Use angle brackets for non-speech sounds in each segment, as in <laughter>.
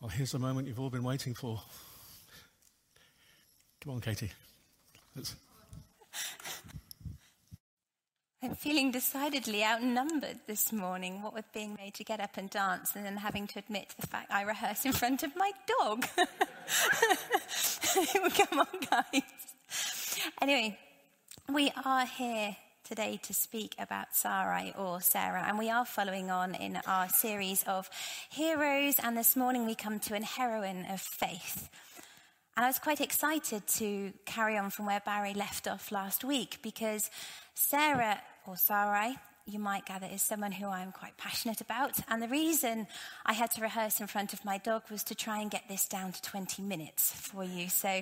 Well, here's the moment you've all been waiting for. Come on, Katie. Let's... I'm feeling decidedly outnumbered this morning, what with being made to get up and dance and then having to admit the fact I rehearse in front of my dog. <laughs> Come on, guys. Anyway, we are here today to speak about Sarai or Sarah, and we are following on in our series of heroes, and this morning we come to an heroine of faith. And I was quite excited to carry on from where Barry left off last week because Sarah, or Sarai, you might gather, is someone who I'm quite passionate about. And the reason I had to rehearse in front of my dog was to try and get this down to 20 minutes for you. So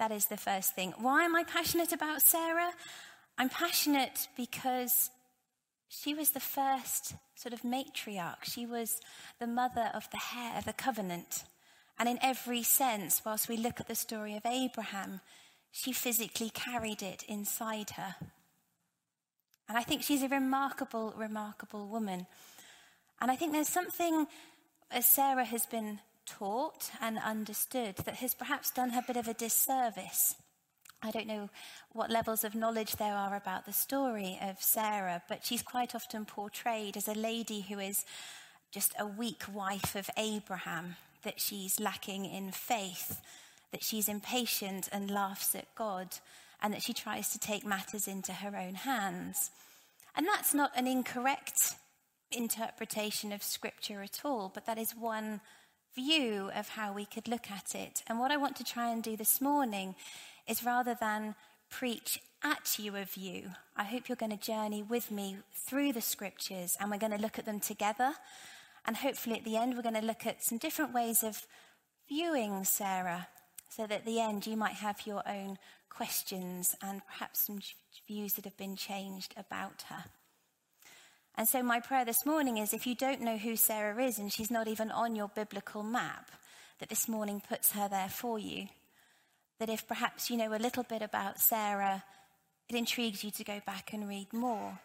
that is the first thing. Why am I passionate about Sarah? I'm passionate because she was the first sort of matriarch. She was the mother of the heir of the covenant. And in every sense, whilst we look at the story of Abraham, she physically carried it inside her. And I think she's a remarkable, remarkable woman. And I think there's something, as Sarah has been taught and understood, that has perhaps done her a bit of a disservice. I don't know what levels of knowledge there are about the story of Sarah, but she's quite often portrayed as a lady who is just a weak wife of Abraham, that she's lacking in faith, that she's impatient and laughs at God, and that she tries to take matters into her own hands. And that's not an incorrect interpretation of Scripture at all, but that is one view of how we could look at it. And what I want to try and do this morning is rather than preach at you a view, I hope you're going to journey with me through the scriptures and we're going to look at them together. And hopefully at the end, we're going to look at some different ways of viewing Sarah so that at the end you might have your own questions and perhaps some views that have been changed about her. And so, my prayer this morning is if you don't know who Sarah is and she's not even on your biblical map, that this morning puts her there for you that if perhaps you know a little bit about Sarah, it intrigues you to go back and read more.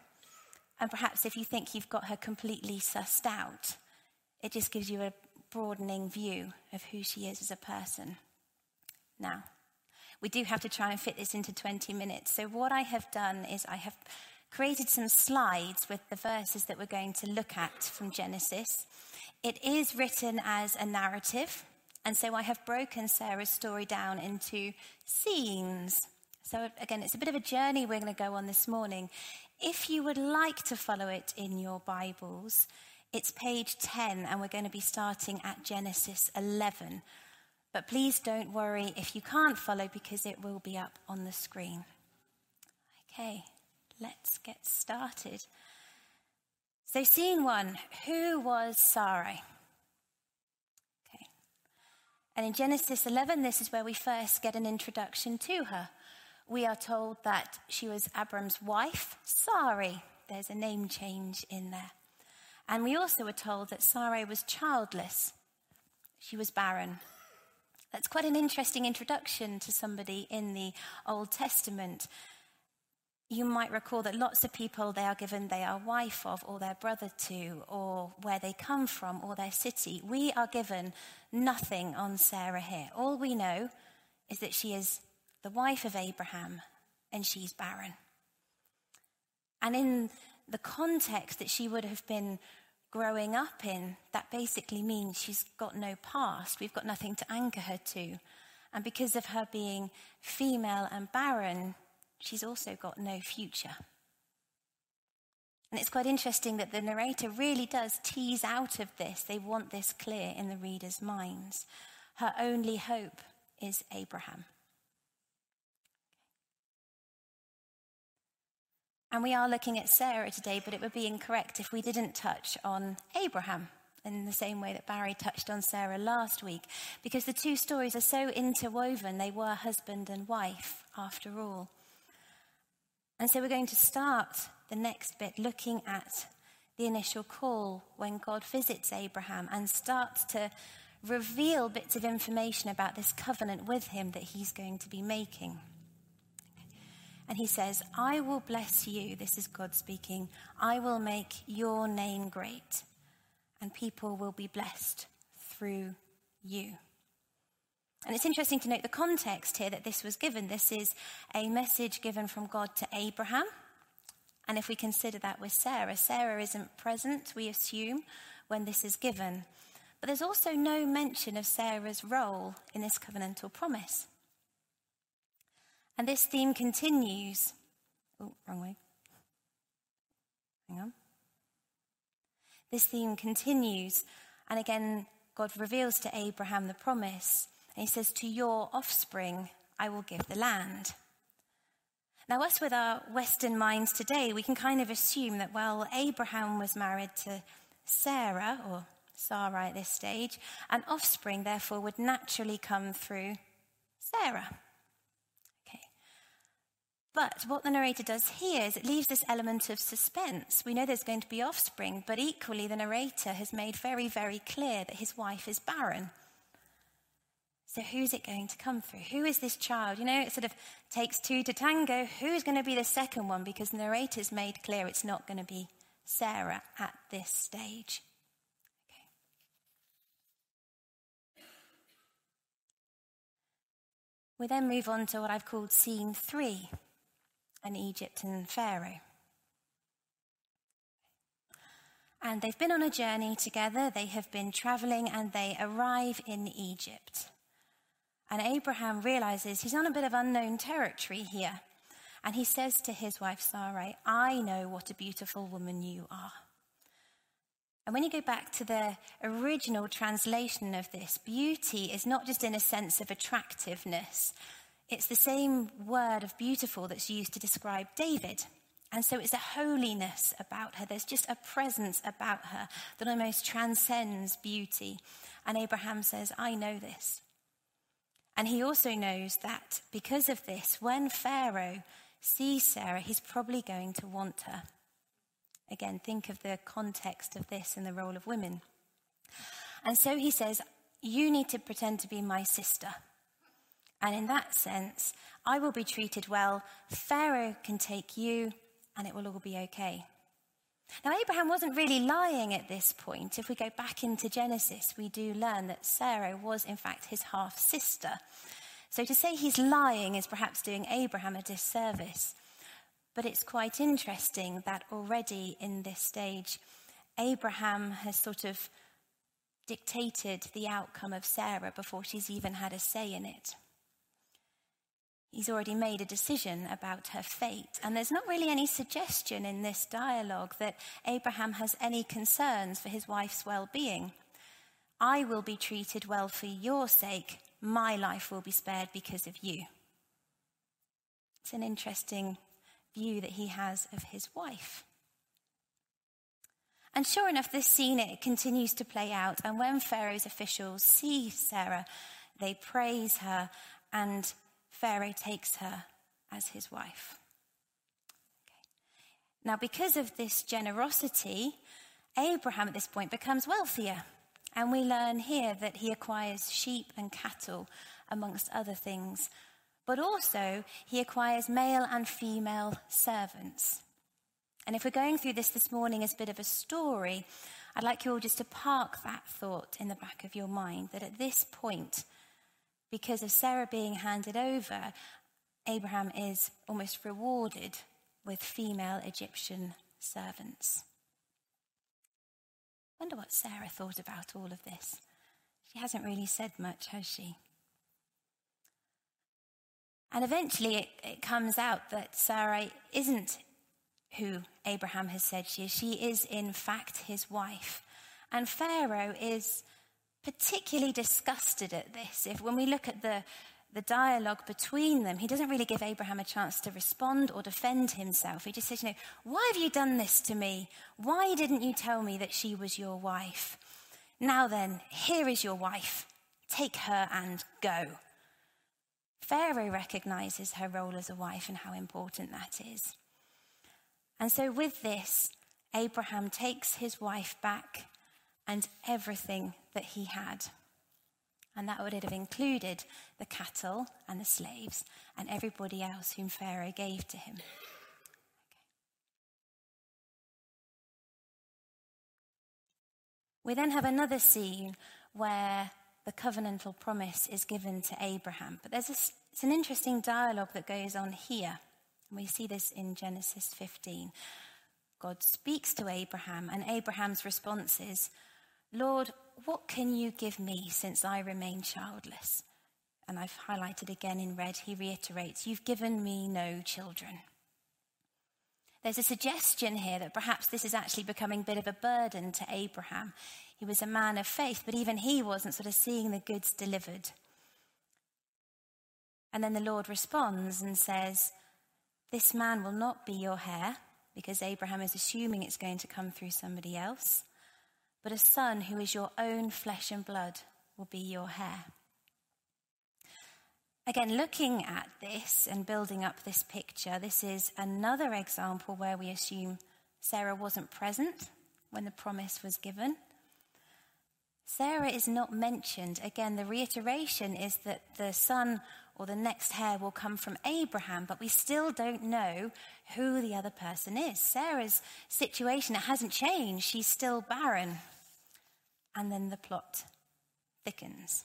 And perhaps if you think you've got her completely sussed out, it just gives you a broadening view of who she is as a person. Now, we do have to try and fit this into 20 minutes. So, what I have done is I have created some slides with the verses that we're going to look at from Genesis. It is written as a narrative, and so I have broken Sarah's story down into scenes. So, again, it's a bit of a journey we're going to go on this morning. If you would like to follow it in your Bibles, it's page 10, and we're going to be starting at Genesis 11. But please don't worry if you can't follow because it will be up on the screen. Okay, let's get started. So, scene one who was Sarai? And in Genesis 11, this is where we first get an introduction to her. We are told that she was Abram's wife, Sarai. There's a name change in there. And we also were told that Sarai was childless. She was barren. That's quite an interesting introduction to somebody in the Old Testament you might recall that lots of people they are given they are wife of or their brother to or where they come from or their city. We are given nothing on sarah here. All we know is that she is the wife of abraham and she's barren. And in the context that she would have been growing up in that basically means she's got no past. We've got nothing to anchor her to. And because of her being female and barren she's also got no future. And it's quite interesting that the narrator really does tease out of this. They want this clear in the reader's minds. Her only hope is Abraham. And we are looking at Sarah today, but it would be incorrect if we didn't touch on Abraham in the same way that Barry touched on Sarah last week, because the two stories are so interwoven. They were husband and wife, after all. And so we're going to start the next bit looking at the initial call when God visits Abraham and starts to reveal bits of information about this covenant with him that he's going to be making. And he says, I will bless you. This is God speaking. I will make your name great, and people will be blessed through you. And it's interesting to note the context here that this was given. This is a message given from God to Abraham. And if we consider that with Sarah, Sarah isn't present, we assume, when this is given. But there's also no mention of Sarah's role in this covenantal promise. And this theme continues. Oh, wrong way. Hang on. This theme continues, and again, God reveals to Abraham the promise. And he says, To your offspring I will give the land. Now, us with our Western minds today, we can kind of assume that, well, Abraham was married to Sarah, or Sarah at this stage, and offspring, therefore, would naturally come through Sarah. Okay. But what the narrator does here is it leaves this element of suspense. We know there's going to be offspring, but equally, the narrator has made very, very clear that his wife is barren. So, who's it going to come through? Who is this child? You know, it sort of takes two to tango. Who's going to be the second one? Because the narrator's made clear it's not going to be Sarah at this stage. Okay. We then move on to what I've called scene three an Egyptian Pharaoh. And they've been on a journey together, they have been traveling, and they arrive in Egypt. And Abraham realizes he's on a bit of unknown territory here. And he says to his wife Sarai, I know what a beautiful woman you are. And when you go back to the original translation of this, beauty is not just in a sense of attractiveness, it's the same word of beautiful that's used to describe David. And so it's a holiness about her. There's just a presence about her that almost transcends beauty. And Abraham says, I know this. And he also knows that because of this, when Pharaoh sees Sarah, he's probably going to want her. Again, think of the context of this and the role of women. And so he says, You need to pretend to be my sister. And in that sense, I will be treated well. Pharaoh can take you, and it will all be okay. Now, Abraham wasn't really lying at this point. If we go back into Genesis, we do learn that Sarah was, in fact, his half sister. So to say he's lying is perhaps doing Abraham a disservice. But it's quite interesting that already in this stage, Abraham has sort of dictated the outcome of Sarah before she's even had a say in it. He's already made a decision about her fate. And there's not really any suggestion in this dialogue that Abraham has any concerns for his wife's well being. I will be treated well for your sake. My life will be spared because of you. It's an interesting view that he has of his wife. And sure enough, this scene it continues to play out. And when Pharaoh's officials see Sarah, they praise her and Pharaoh takes her as his wife. Okay. Now, because of this generosity, Abraham at this point becomes wealthier. And we learn here that he acquires sheep and cattle, amongst other things. But also, he acquires male and female servants. And if we're going through this this morning as a bit of a story, I'd like you all just to park that thought in the back of your mind that at this point, because of Sarah being handed over, Abraham is almost rewarded with female Egyptian servants. I Wonder what Sarah thought about all of this. She hasn't really said much, has she? And eventually it, it comes out that Sarah isn't who Abraham has said she is. She is, in fact, his wife. And Pharaoh is particularly disgusted at this. If when we look at the, the dialogue between them, he doesn't really give Abraham a chance to respond or defend himself. He just says, you know, why have you done this to me? Why didn't you tell me that she was your wife? Now then, here is your wife. Take her and go. Pharaoh recognizes her role as a wife and how important that is. And so, with this, Abraham takes his wife back and everything that he had. And that would have included the cattle and the slaves and everybody else whom Pharaoh gave to him. We then have another scene where the covenantal promise is given to Abraham. But there's a, it's an interesting dialogue that goes on here. And we see this in Genesis 15. God speaks to Abraham, and Abraham's response is, Lord, what can you give me since I remain childless? And I've highlighted again in red, he reiterates, You've given me no children. There's a suggestion here that perhaps this is actually becoming a bit of a burden to Abraham. He was a man of faith, but even he wasn't sort of seeing the goods delivered. And then the Lord responds and says, This man will not be your heir, because Abraham is assuming it's going to come through somebody else, but a son who is your own flesh and blood will be your heir. Again, looking at this and building up this picture, this is another example where we assume Sarah wasn't present when the promise was given. Sarah is not mentioned. Again, the reiteration is that the son or the next heir will come from Abraham, but we still don't know who the other person is. Sarah's situation, it hasn't changed. She's still barren. And then the plot thickens.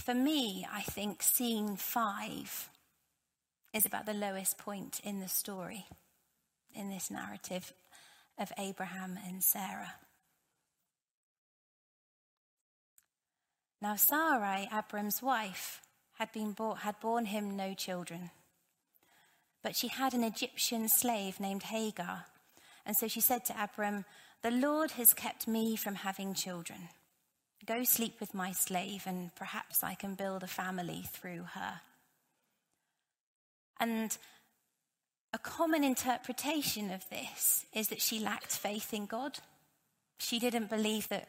For me, I think scene five is about the lowest point in the story, in this narrative of Abraham and Sarah. Now, Sarai, Abram's wife, had, been bought, had borne him no children. But she had an Egyptian slave named Hagar. And so she said to Abram, The Lord has kept me from having children. Go sleep with my slave, and perhaps I can build a family through her. And a common interpretation of this is that she lacked faith in God. She didn't believe that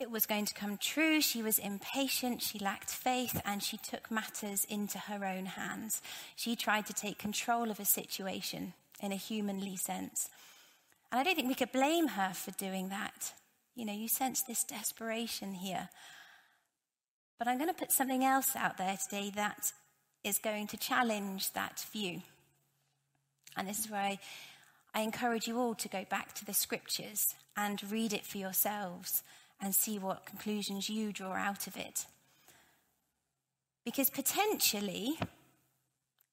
it was going to come true. She was impatient, she lacked faith, and she took matters into her own hands. She tried to take control of a situation in a humanly sense. And I don't think we could blame her for doing that. You know, you sense this desperation here. But I'm going to put something else out there today that is going to challenge that view. And this is where I, I encourage you all to go back to the scriptures and read it for yourselves and see what conclusions you draw out of it. Because potentially,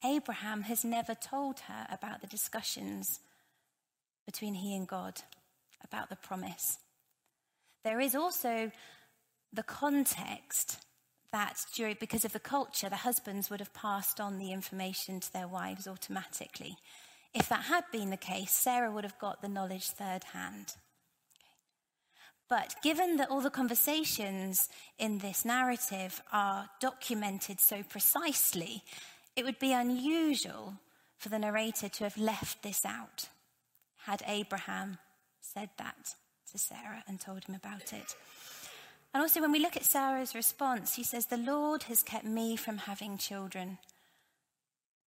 Abraham has never told her about the discussions between he and God, about the promise. There is also the context that during, because of the culture, the husbands would have passed on the information to their wives automatically. If that had been the case, Sarah would have got the knowledge third hand. But given that all the conversations in this narrative are documented so precisely, it would be unusual for the narrator to have left this out had Abraham said that to Sarah and told him about it. And also, when we look at Sarah's response, he says, The Lord has kept me from having children.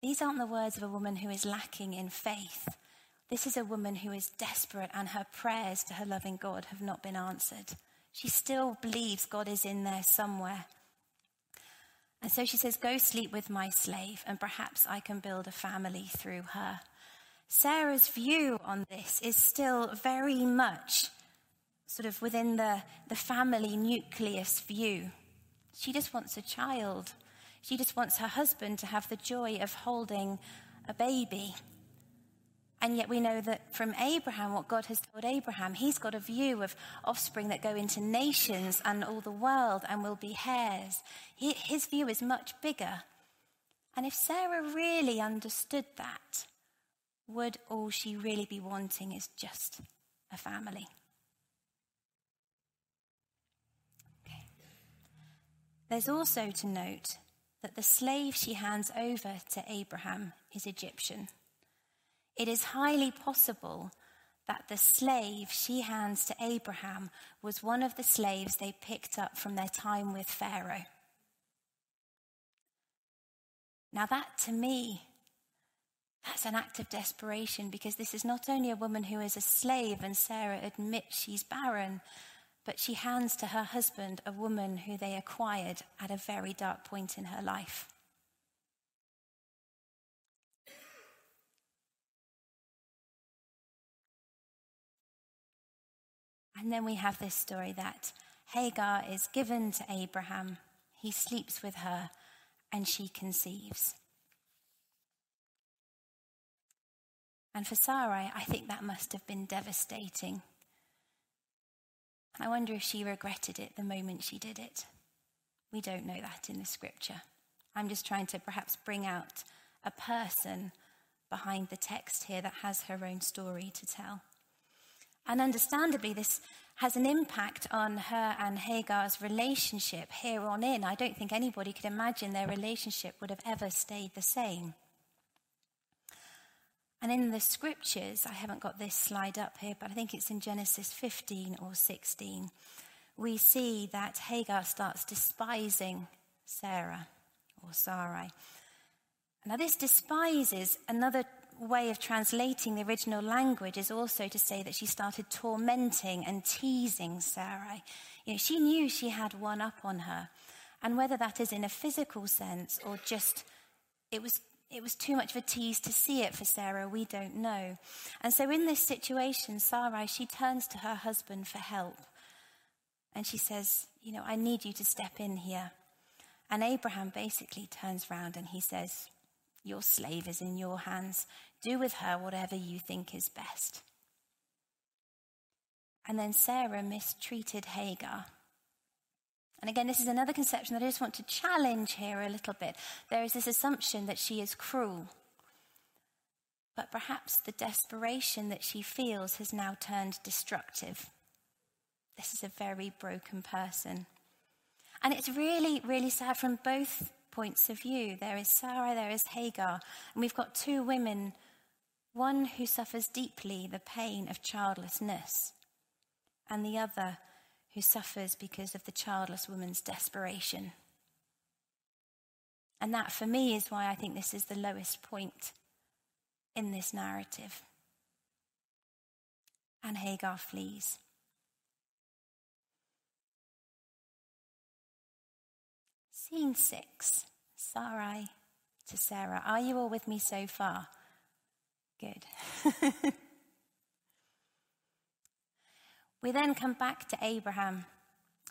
These aren't the words of a woman who is lacking in faith. This is a woman who is desperate, and her prayers to her loving God have not been answered. She still believes God is in there somewhere. And so she says, Go sleep with my slave, and perhaps I can build a family through her. Sarah's view on this is still very much sort of within the, the family nucleus view. She just wants a child. She just wants her husband to have the joy of holding a baby. And yet we know that from Abraham, what God has told Abraham, he's got a view of offspring that go into nations and all the world and will be heirs. He, his view is much bigger. And if Sarah really understood that, would all she really be wanting is just a family? There's also to note that the slave she hands over to Abraham is Egyptian. It is highly possible that the slave she hands to Abraham was one of the slaves they picked up from their time with Pharaoh. Now, that to me, that's an act of desperation because this is not only a woman who is a slave and Sarah admits she's barren, but she hands to her husband a woman who they acquired at a very dark point in her life. And then we have this story that Hagar is given to Abraham, he sleeps with her, and she conceives. And for Sarai, I think that must have been devastating. I wonder if she regretted it the moment she did it. We don't know that in the scripture. I'm just trying to perhaps bring out a person behind the text here that has her own story to tell. And understandably, this has an impact on her and Hagar's relationship here on in. I don't think anybody could imagine their relationship would have ever stayed the same. And in the scriptures, I haven't got this slide up here, but I think it's in Genesis 15 or 16, we see that Hagar starts despising Sarah or Sarai. Now, this despises, another way of translating the original language is also to say that she started tormenting and teasing Sarai. You know, she knew she had one up on her. And whether that is in a physical sense or just it was it was too much of a tease to see it for Sarah, we don't know. And so in this situation, Sarai, she turns to her husband for help. And she says, You know, I need you to step in here. And Abraham basically turns round and he says, Your slave is in your hands. Do with her whatever you think is best. And then Sarah mistreated Hagar. And again, this is another conception that I just want to challenge here a little bit. There is this assumption that she is cruel. But perhaps the desperation that she feels has now turned destructive. This is a very broken person. And it's really, really sad from both points of view. There is Sarah, there is Hagar. And we've got two women one who suffers deeply the pain of childlessness, and the other who suffers because of the childless woman's desperation. And that, for me, is why I think this is the lowest point in this narrative. And Hagar flees. Scene six Sarai to Sarah. Are you all with me so far? Good. <laughs> We then come back to Abraham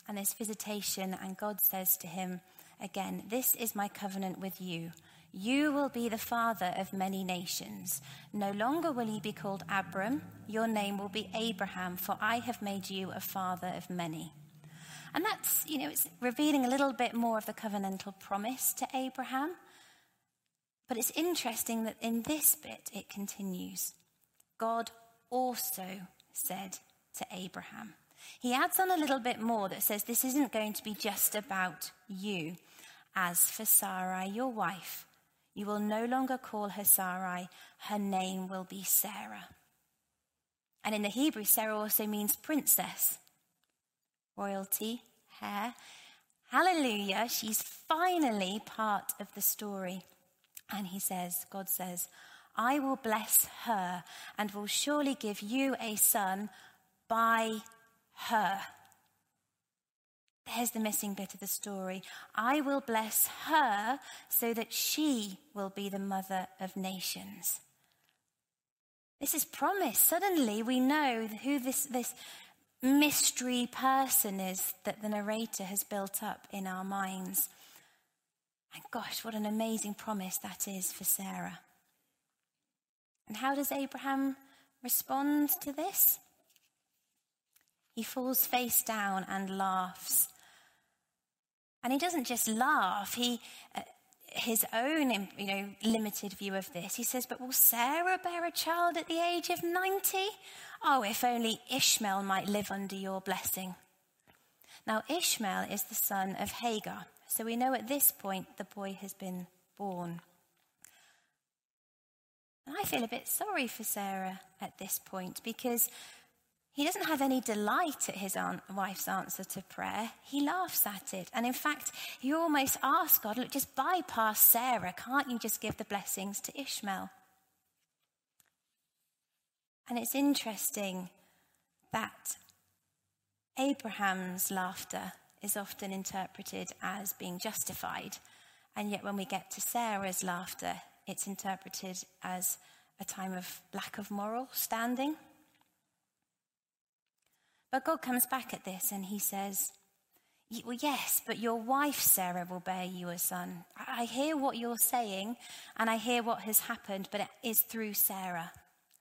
and this visitation, and God says to him again, This is my covenant with you. You will be the father of many nations. No longer will you be called Abram, your name will be Abraham, for I have made you a father of many. And that's, you know, it's revealing a little bit more of the covenantal promise to Abraham. But it's interesting that in this bit it continues. God also said to Abraham. He adds on a little bit more that says this isn't going to be just about you. As for Sarai, your wife, you will no longer call her Sarai, her name will be Sarah. And in the Hebrew, Sarah also means princess, royalty, hair. Hallelujah, she's finally part of the story. And he says, God says, I will bless her and will surely give you a son by her. There's the missing bit of the story. I will bless her so that she will be the mother of nations. This is promise. Suddenly we know who this, this mystery person is that the narrator has built up in our minds. And gosh, what an amazing promise that is for Sarah. And how does Abraham respond to this? He falls face down and laughs. And he doesn't just laugh, he, uh, his own you know, limited view of this, he says, But will Sarah bear a child at the age of 90? Oh, if only Ishmael might live under your blessing. Now, Ishmael is the son of Hagar. So we know at this point the boy has been born. And I feel a bit sorry for Sarah at this point because he doesn't have any delight at his aunt, wife's answer to prayer. He laughs at it. And in fact, he almost asks God, look, just bypass Sarah. Can't you just give the blessings to Ishmael? And it's interesting that Abraham's laughter is often interpreted as being justified. And yet, when we get to Sarah's laughter, it's interpreted as a time of lack of moral standing. But God comes back at this and he says, well, yes, but your wife Sarah will bear you a son. I hear what you're saying and I hear what has happened, but it is through Sarah.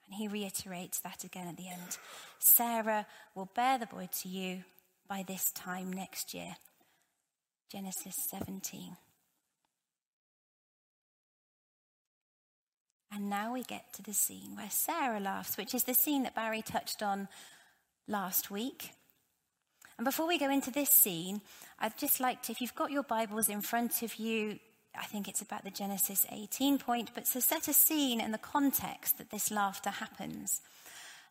And he reiterates that again at the end. Sarah will bear the boy to you by this time next year. Genesis 17. And now we get to the scene where Sarah laughs, which is the scene that Barry touched on last week. And before we go into this scene, I'd just like to, if you've got your Bibles in front of you, I think it's about the Genesis 18 point, but to set a scene in the context that this laughter happens.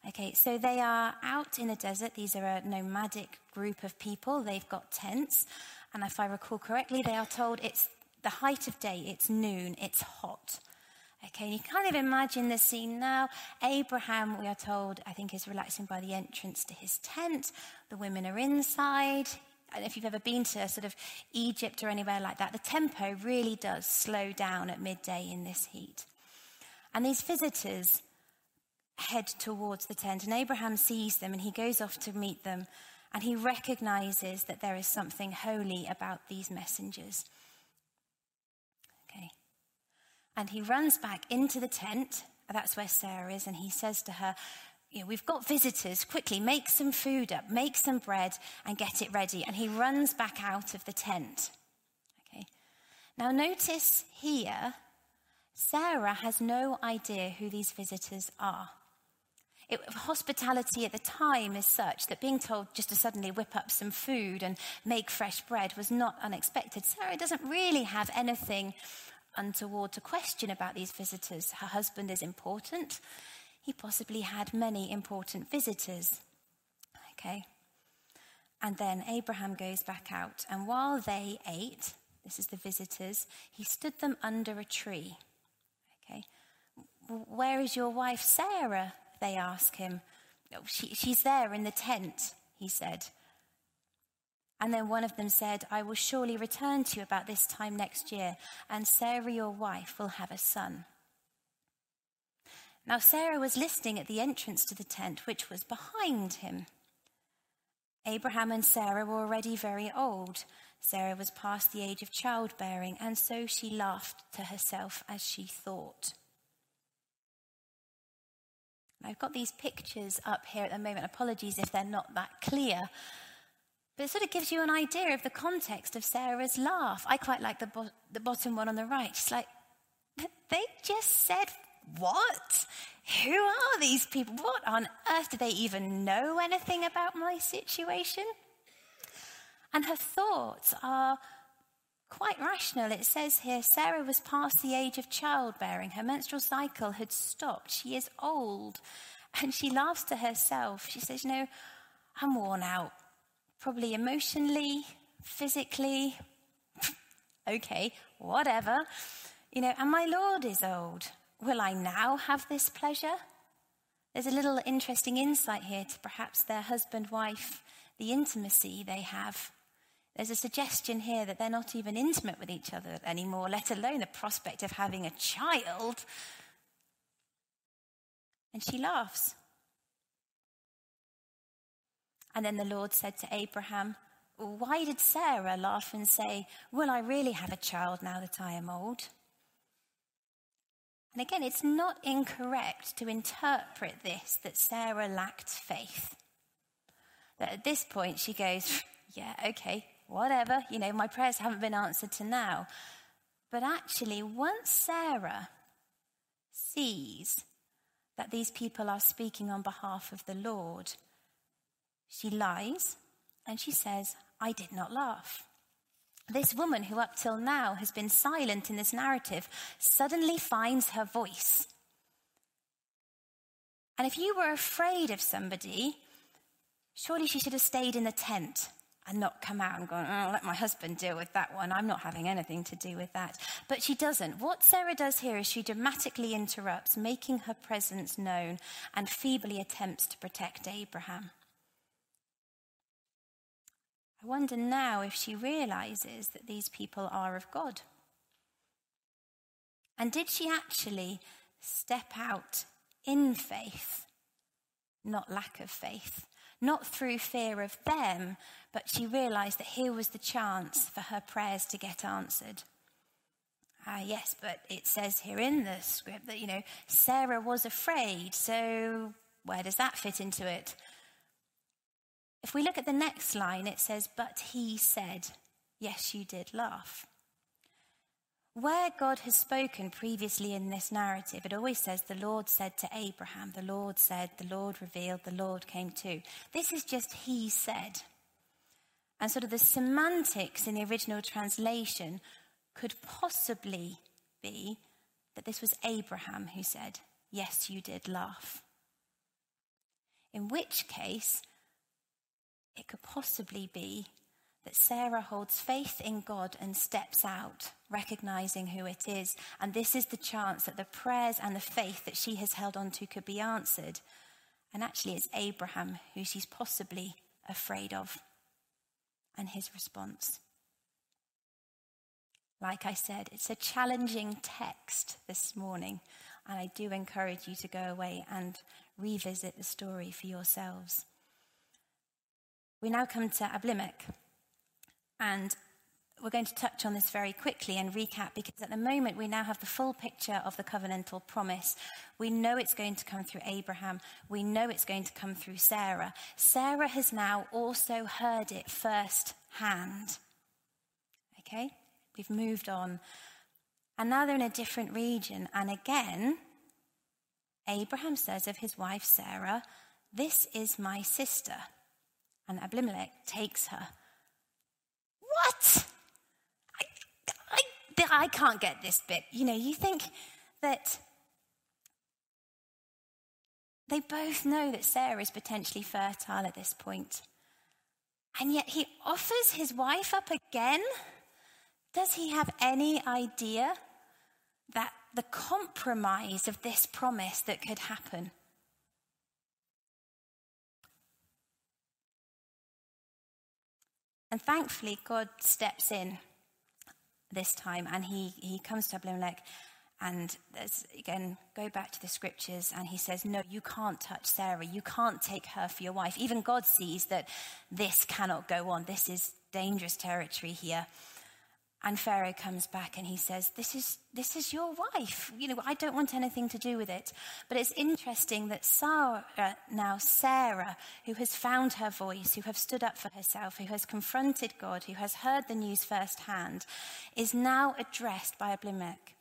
Okay, so they are out in the desert. These are a nomadic group of people. They've got tents. And if I recall correctly, they are told it's the height of day, it's noon, it's hot. Okay, and you kind of imagine the scene now. Abraham, we are told, I think is relaxing by the entrance to his tent. The women are inside. And if you've ever been to sort of Egypt or anywhere like that, the tempo really does slow down at midday in this heat. And these visitors head towards the tent, and Abraham sees them and he goes off to meet them, and he recognizes that there is something holy about these messengers. Okay. And he runs back into the tent. That's where Sarah is. And he says to her, you know, We've got visitors. Quickly, make some food up, make some bread, and get it ready. And he runs back out of the tent. Okay. Now, notice here, Sarah has no idea who these visitors are. It, hospitality at the time is such that being told just to suddenly whip up some food and make fresh bread was not unexpected. Sarah doesn't really have anything untoward to question about these visitors. Her husband is important. He possibly had many important visitors. Okay. And then Abraham goes back out, and while they ate, this is the visitors, he stood them under a tree. Okay. Where is your wife Sarah? They ask him. Oh, she, she's there in the tent, he said. And then one of them said, I will surely return to you about this time next year, and Sarah, your wife, will have a son. Now, Sarah was listening at the entrance to the tent, which was behind him. Abraham and Sarah were already very old. Sarah was past the age of childbearing, and so she laughed to herself as she thought. I've got these pictures up here at the moment. Apologies if they're not that clear. But it sort of gives you an idea of the context of Sarah's laugh. I quite like the, bo- the bottom one on the right. She's like, they just said, What? Who are these people? What on earth do they even know anything about my situation? And her thoughts are quite rational. It says here Sarah was past the age of childbearing. Her menstrual cycle had stopped. She is old. And she laughs to herself. She says, You know, I'm worn out probably emotionally, physically, <laughs> okay, whatever. You know, and my Lord is old. Will I now have this pleasure? There's a little interesting insight here to perhaps their husband wife, the intimacy they have. There's a suggestion here that they're not even intimate with each other anymore, let alone the prospect of having a child. And she laughs. And then the Lord said to Abraham, Why did Sarah laugh and say, Will I really have a child now that I am old? And again, it's not incorrect to interpret this that Sarah lacked faith. That at this point she goes, Yeah, okay, whatever, you know, my prayers haven't been answered to now. But actually, once Sarah sees that these people are speaking on behalf of the Lord, she lies and she says, I did not laugh. This woman, who up till now has been silent in this narrative, suddenly finds her voice. And if you were afraid of somebody, surely she should have stayed in the tent and not come out and go, oh, let my husband deal with that one. I'm not having anything to do with that. But she doesn't. What Sarah does here is she dramatically interrupts, making her presence known, and feebly attempts to protect Abraham. I wonder now if she realizes that these people are of God. And did she actually step out in faith, not lack of faith, not through fear of them, but she realized that here was the chance for her prayers to get answered. Ah, yes, but it says here in the script that, you know, Sarah was afraid. So where does that fit into it? If we look at the next line, it says, But he said, Yes, you did laugh. Where God has spoken previously in this narrative, it always says, The Lord said to Abraham, the Lord said, the Lord revealed, the Lord came to. This is just he said. And sort of the semantics in the original translation could possibly be that this was Abraham who said, Yes, you did laugh. In which case, it could possibly be that Sarah holds faith in God and steps out, recognizing who it is. And this is the chance that the prayers and the faith that she has held on to could be answered. And actually, it's Abraham who she's possibly afraid of and his response. Like I said, it's a challenging text this morning, and I do encourage you to go away and revisit the story for yourselves. We now come to Abimelech, and we're going to touch on this very quickly and recap because at the moment we now have the full picture of the covenantal promise. We know it's going to come through Abraham. We know it's going to come through Sarah. Sarah has now also heard it firsthand. Okay? We've moved on. And now they're in a different region. And again, Abraham says of his wife Sarah, This is my sister and Abimelech takes her. What? I, can't get this bit. You know, you think that they both know that Sarah is potentially fertile at this point. And yet he offers his wife up again? Does he have any idea that the compromise of this promise that could happen And thankfully, God steps in this time and he, he comes to Abimelech and again, go back to the scriptures, and he says, No, you can't touch Sarah. You can't take her for your wife. Even God sees that this cannot go on. This is dangerous territory here. And Pharaoh comes back and he says, this is, this is your wife. You know, I don't want anything to do with it. But it's interesting that Sarah, now Sarah, who has found her voice, who has stood up for herself, who has confronted God, who has heard the news firsthand, is now addressed by Abimelech.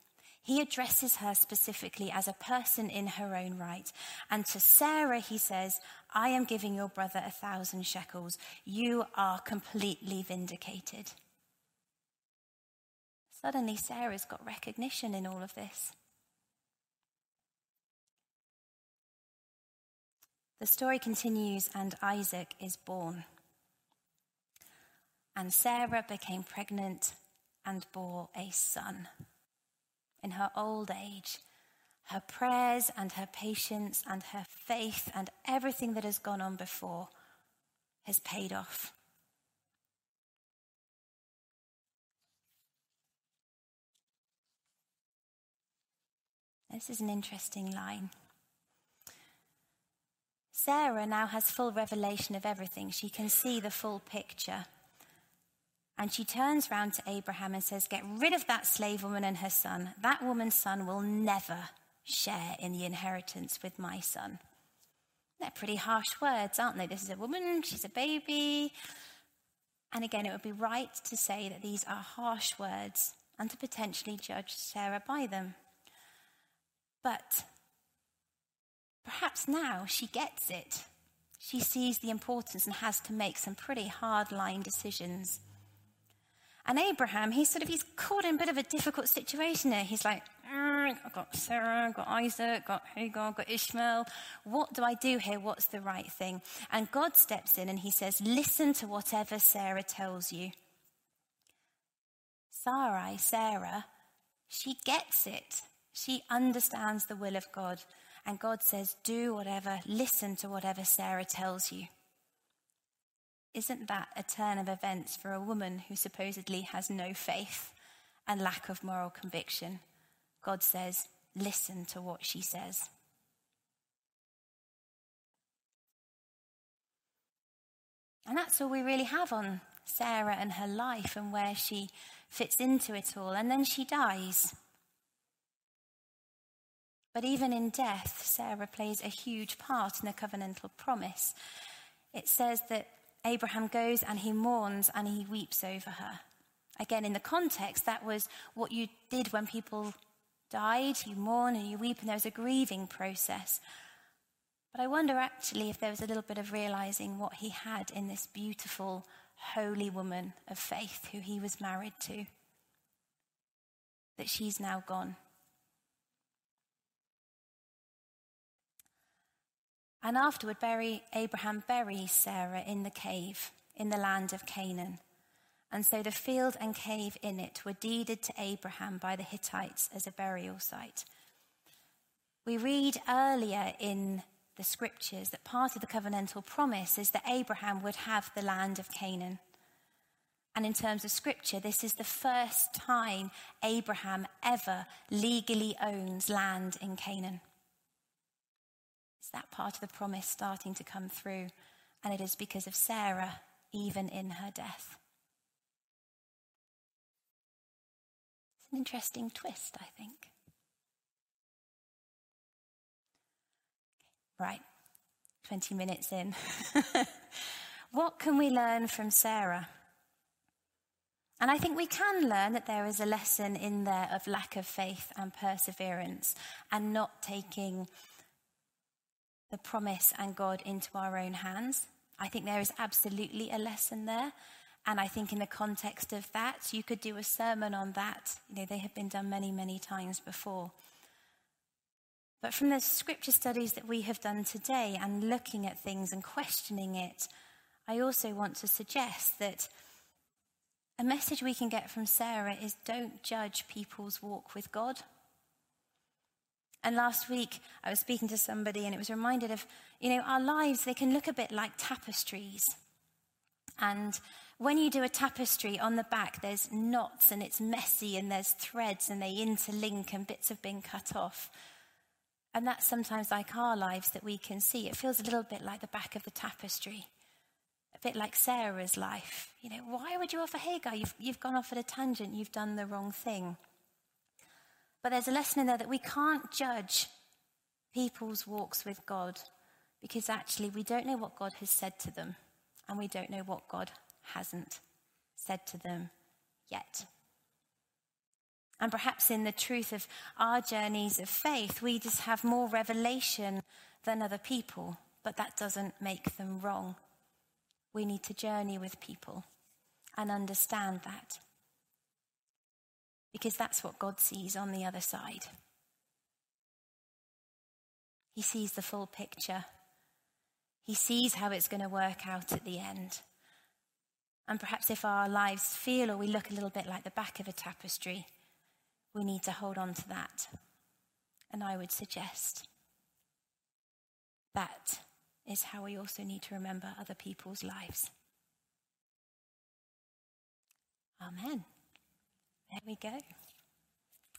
He addresses her specifically as a person in her own right. And to Sarah, he says, I am giving your brother a thousand shekels. You are completely vindicated. Suddenly, Sarah's got recognition in all of this. The story continues, and Isaac is born. And Sarah became pregnant and bore a son. In her old age, her prayers and her patience and her faith and everything that has gone on before has paid off. This is an interesting line. Sarah now has full revelation of everything. She can see the full picture. And she turns round to Abraham and says, Get rid of that slave woman and her son. That woman's son will never share in the inheritance with my son. They're pretty harsh words, aren't they? This is a woman, she's a baby. And again, it would be right to say that these are harsh words and to potentially judge Sarah by them. But perhaps now she gets it. She sees the importance and has to make some pretty hard line decisions. And Abraham, he's sort of he's caught in a bit of a difficult situation there. He's like, mm, I've got Sarah, I've got Isaac, I've got Hagar, I've got Ishmael. What do I do here? What's the right thing? And God steps in and he says, Listen to whatever Sarah tells you. Sarai, Sarah, she gets it. She understands the will of God. And God says, do whatever, listen to whatever Sarah tells you. Isn't that a turn of events for a woman who supposedly has no faith and lack of moral conviction? God says, listen to what she says. And that's all we really have on Sarah and her life and where she fits into it all. And then she dies. But even in death, Sarah plays a huge part in the covenantal promise. It says that Abraham goes and he mourns and he weeps over her. Again, in the context, that was what you did when people died. You mourn and you weep, and there was a grieving process. But I wonder actually if there was a little bit of realizing what he had in this beautiful, holy woman of faith who he was married to. That she's now gone. And afterward, bury, Abraham buries Sarah in the cave in the land of Canaan. And so the field and cave in it were deeded to Abraham by the Hittites as a burial site. We read earlier in the scriptures that part of the covenantal promise is that Abraham would have the land of Canaan. And in terms of scripture, this is the first time Abraham ever legally owns land in Canaan. It's that part of the promise starting to come through, and it is because of Sarah, even in her death. It's an interesting twist, I think. Right, 20 minutes in. <laughs> what can we learn from Sarah? And I think we can learn that there is a lesson in there of lack of faith and perseverance and not taking the promise and God into our own hands. I think there is absolutely a lesson there. And I think in the context of that, you could do a sermon on that. You know, they have been done many, many times before. But from the scripture studies that we have done today and looking at things and questioning it, I also want to suggest that a message we can get from Sarah is don't judge people's walk with God. And last week, I was speaking to somebody and it was reminded of, you know, our lives, they can look a bit like tapestries. And when you do a tapestry on the back, there's knots and it's messy and there's threads and they interlink and bits have been cut off. And that's sometimes like our lives that we can see. It feels a little bit like the back of the tapestry, a bit like Sarah's life. You know, why would you offer Hagar? You've, you've gone off at a tangent, you've done the wrong thing. But there's a lesson in there that we can't judge people's walks with God because actually we don't know what God has said to them and we don't know what God hasn't said to them yet. And perhaps in the truth of our journeys of faith, we just have more revelation than other people, but that doesn't make them wrong. We need to journey with people and understand that because that's what God sees on the other side. He sees the full picture. He sees how it's going to work out at the end. And perhaps if our lives feel or we look a little bit like the back of a tapestry, we need to hold on to that. And I would suggest that is how we also need to remember other people's lives. Amen. There we go.